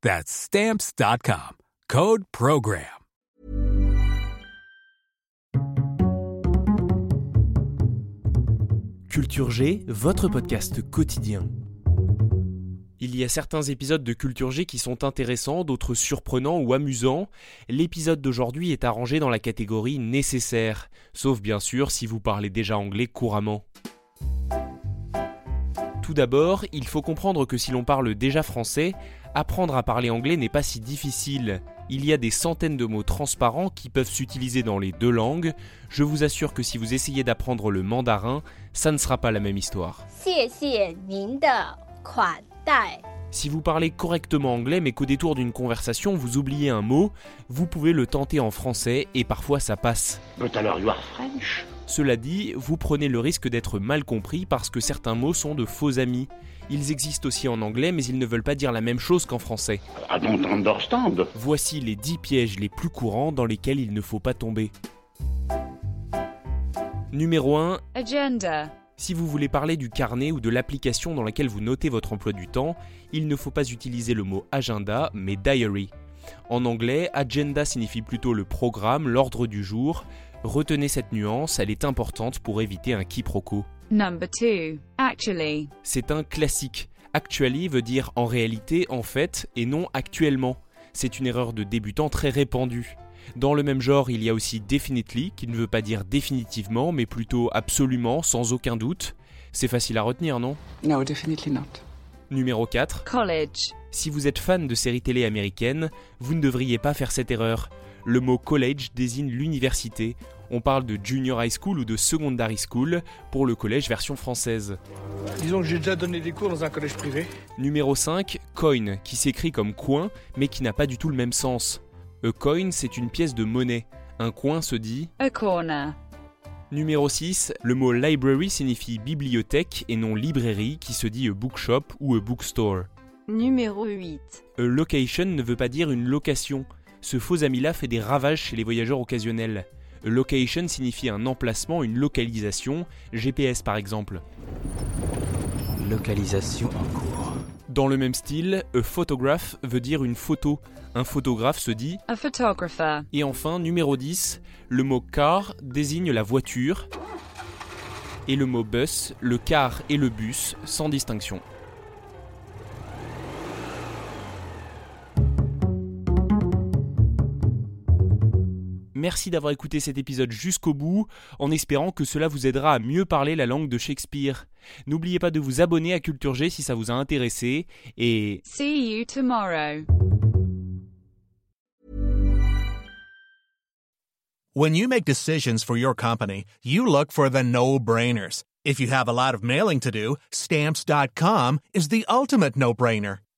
That's Stamps.com. Code Program. Culture G, votre podcast quotidien. Il y a certains épisodes de Culture G qui sont intéressants, d'autres surprenants ou amusants. L'épisode d'aujourd'hui est arrangé dans la catégorie nécessaire, sauf bien sûr si vous parlez déjà anglais couramment. Tout d'abord, il faut comprendre que si l'on parle déjà français, apprendre à parler anglais n'est pas si difficile. Il y a des centaines de mots transparents qui peuvent s'utiliser dans les deux langues. Je vous assure que si vous essayez d'apprendre le mandarin, ça ne sera pas la même histoire. Si vous parlez correctement anglais mais qu'au détour d'une conversation vous oubliez un mot, vous pouvez le tenter en français et parfois ça passe. But alors you are French. Cela dit, vous prenez le risque d'être mal compris parce que certains mots sont de faux amis. Ils existent aussi en anglais mais ils ne veulent pas dire la même chose qu'en français. I don't understand. Voici les 10 pièges les plus courants dans lesquels il ne faut pas tomber. Numéro 1. Agenda. Si vous voulez parler du carnet ou de l'application dans laquelle vous notez votre emploi du temps, il ne faut pas utiliser le mot agenda, mais diary. En anglais, agenda signifie plutôt le programme, l'ordre du jour. Retenez cette nuance, elle est importante pour éviter un quiproquo. Number 2. Actually. C'est un classique. Actually veut dire en réalité, en fait, et non actuellement. C'est une erreur de débutant très répandue. Dans le même genre, il y a aussi definitely, qui ne veut pas dire définitivement, mais plutôt absolument, sans aucun doute. C'est facile à retenir, non? No, definitely not. Numéro 4. College. Si vous êtes fan de séries télé américaines, vous ne devriez pas faire cette erreur. Le mot college désigne l'université. On parle de junior high school ou de secondary school pour le collège version française. Disons que j'ai déjà donné des cours dans un collège privé. Numéro 5, coin, qui s'écrit comme coin, mais qui n'a pas du tout le même sens. A coin, c'est une pièce de monnaie. Un coin se dit. A corner. Numéro 6, le mot library signifie bibliothèque et non librairie, qui se dit a bookshop ou a bookstore. Numéro 8. A location ne veut pas dire une location. Ce faux ami-là fait des ravages chez les voyageurs occasionnels. A location signifie un emplacement, une localisation, GPS par exemple. Localisation en cours. Dans le même style, a photograph veut dire une photo. Un photographe se dit. A photographer. Et enfin, numéro 10, le mot car désigne la voiture. Et le mot bus, le car et le bus, sans distinction. Merci d'avoir écouté cet épisode jusqu'au bout, en espérant que cela vous aidera à mieux parler la langue de Shakespeare. N'oubliez pas de vous abonner à Culture G si ça vous a intéressé, et See you tomorrow. When you make decisions for your company, you look for the no-brainers. If you have a lot of mailing to do, stamps.com is the ultimate no-brainer.